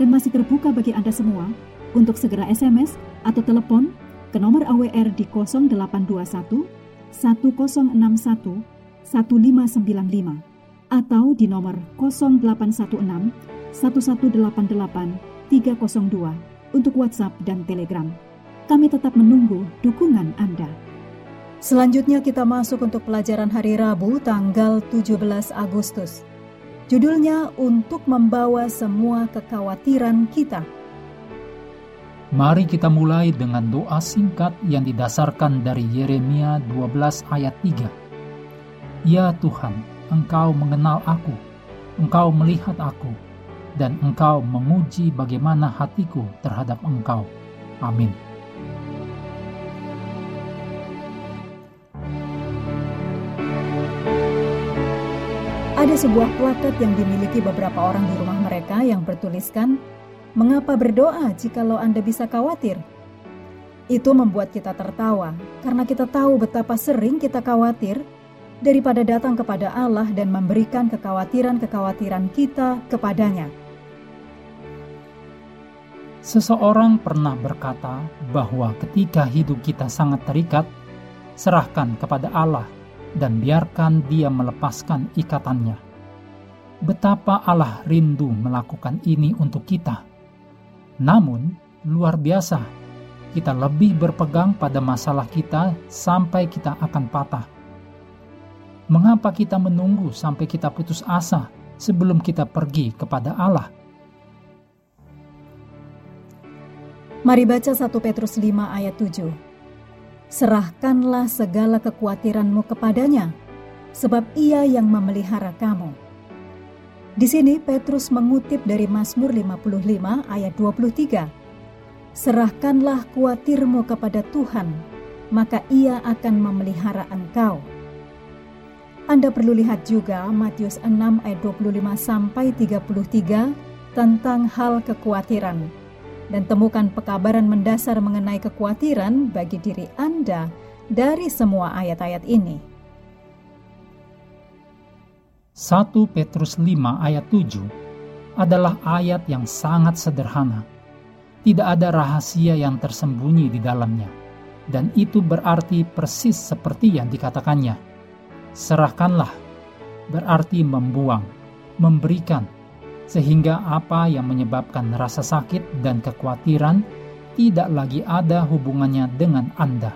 dan masih terbuka bagi Anda semua untuk segera SMS atau telepon ke nomor AWR di 0821 1061 1595 atau di nomor 0816 1188 302 untuk WhatsApp dan Telegram. Kami tetap menunggu dukungan Anda. Selanjutnya kita masuk untuk pelajaran hari Rabu tanggal 17 Agustus. Judulnya untuk membawa semua kekhawatiran kita. Mari kita mulai dengan doa singkat yang didasarkan dari Yeremia 12 ayat 3. Ya Tuhan, Engkau mengenal aku, Engkau melihat aku, dan Engkau menguji bagaimana hatiku terhadap Engkau. Amin. Ada sebuah plakat yang dimiliki beberapa orang di rumah mereka yang bertuliskan, "Mengapa berdoa jikalau Anda bisa khawatir?" Itu membuat kita tertawa karena kita tahu betapa sering kita khawatir daripada datang kepada Allah dan memberikan kekhawatiran-kekhawatiran kita kepadanya. Seseorang pernah berkata bahwa ketika hidup kita sangat terikat, serahkan kepada Allah dan biarkan dia melepaskan ikatannya. Betapa Allah rindu melakukan ini untuk kita. Namun, luar biasa, kita lebih berpegang pada masalah kita sampai kita akan patah. Mengapa kita menunggu sampai kita putus asa sebelum kita pergi kepada Allah? Mari baca 1 Petrus 5 ayat 7 serahkanlah segala kekhawatiranmu kepadanya, sebab ia yang memelihara kamu. Di sini Petrus mengutip dari Mazmur 55 ayat 23. Serahkanlah khawatirmu kepada Tuhan, maka ia akan memelihara engkau. Anda perlu lihat juga Matius 6 ayat 25 sampai 33 tentang hal kekhawatiran dan temukan pekabaran mendasar mengenai kekhawatiran bagi diri Anda dari semua ayat-ayat ini. 1 Petrus 5 ayat 7 adalah ayat yang sangat sederhana. Tidak ada rahasia yang tersembunyi di dalamnya. Dan itu berarti persis seperti yang dikatakannya. Serahkanlah, berarti membuang, memberikan, sehingga apa yang menyebabkan rasa sakit dan kekhawatiran tidak lagi ada hubungannya dengan Anda.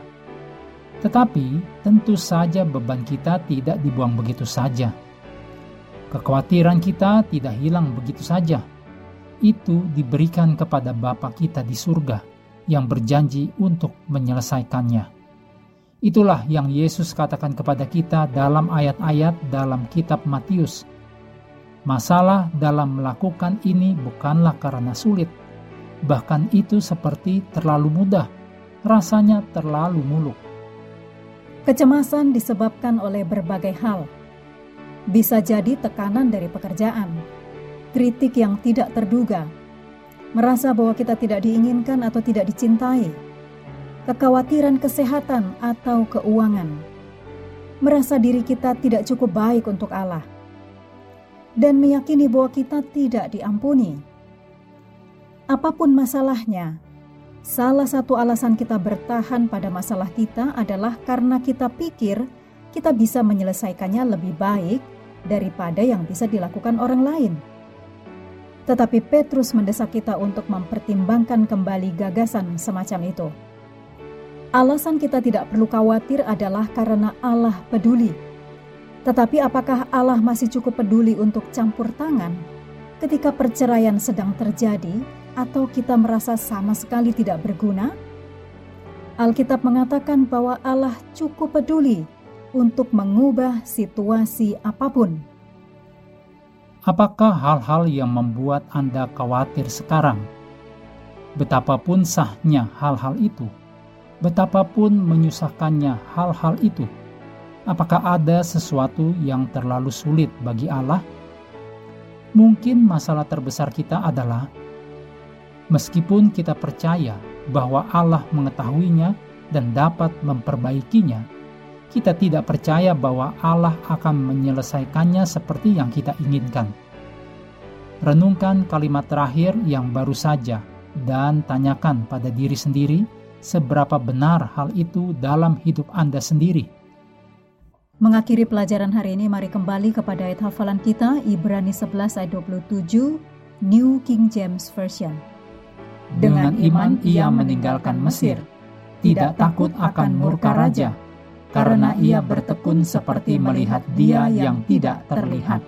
Tetapi tentu saja beban kita tidak dibuang begitu saja. Kekhawatiran kita tidak hilang begitu saja. Itu diberikan kepada Bapa kita di surga yang berjanji untuk menyelesaikannya. Itulah yang Yesus katakan kepada kita dalam ayat-ayat dalam kitab Matius Masalah dalam melakukan ini bukanlah karena sulit, bahkan itu seperti terlalu mudah, rasanya terlalu muluk. Kecemasan disebabkan oleh berbagai hal. Bisa jadi tekanan dari pekerjaan, kritik yang tidak terduga, merasa bahwa kita tidak diinginkan atau tidak dicintai, kekhawatiran kesehatan atau keuangan, merasa diri kita tidak cukup baik untuk Allah dan meyakini bahwa kita tidak diampuni. Apa pun masalahnya, salah satu alasan kita bertahan pada masalah kita adalah karena kita pikir kita bisa menyelesaikannya lebih baik daripada yang bisa dilakukan orang lain. Tetapi Petrus mendesak kita untuk mempertimbangkan kembali gagasan semacam itu. Alasan kita tidak perlu khawatir adalah karena Allah peduli tetapi apakah Allah masih cukup peduli untuk campur tangan ketika perceraian sedang terjadi atau kita merasa sama sekali tidak berguna? Alkitab mengatakan bahwa Allah cukup peduli untuk mengubah situasi apa pun. Apakah hal-hal yang membuat Anda khawatir sekarang? Betapapun sahnya hal-hal itu, betapapun menyusahkannya hal-hal itu, apakah ada sesuatu yang terlalu sulit bagi Allah? Mungkin masalah terbesar kita adalah meskipun kita percaya bahwa Allah mengetahuinya dan dapat memperbaikinya, kita tidak percaya bahwa Allah akan menyelesaikannya seperti yang kita inginkan. Renungkan kalimat terakhir yang baru saja dan tanyakan pada diri sendiri seberapa benar hal itu dalam hidup Anda sendiri. Mengakhiri pelajaran hari ini, mari kembali kepada ayat hafalan kita, Ibrani 11 ayat 27, New King James Version. Dengan iman ia meninggalkan Mesir, tidak takut akan murka raja, karena ia bertekun seperti melihat dia yang tidak terlihat.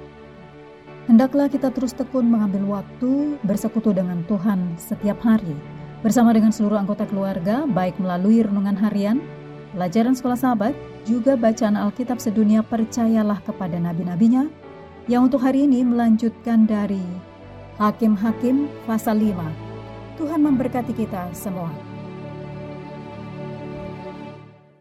Hendaklah kita terus tekun mengambil waktu bersekutu dengan Tuhan setiap hari, bersama dengan seluruh anggota keluarga, baik melalui renungan harian, pelajaran sekolah sahabat, juga bacaan Alkitab sedunia percayalah kepada nabi-nabinya, yang untuk hari ini melanjutkan dari Hakim-Hakim pasal 5. Tuhan memberkati kita semua.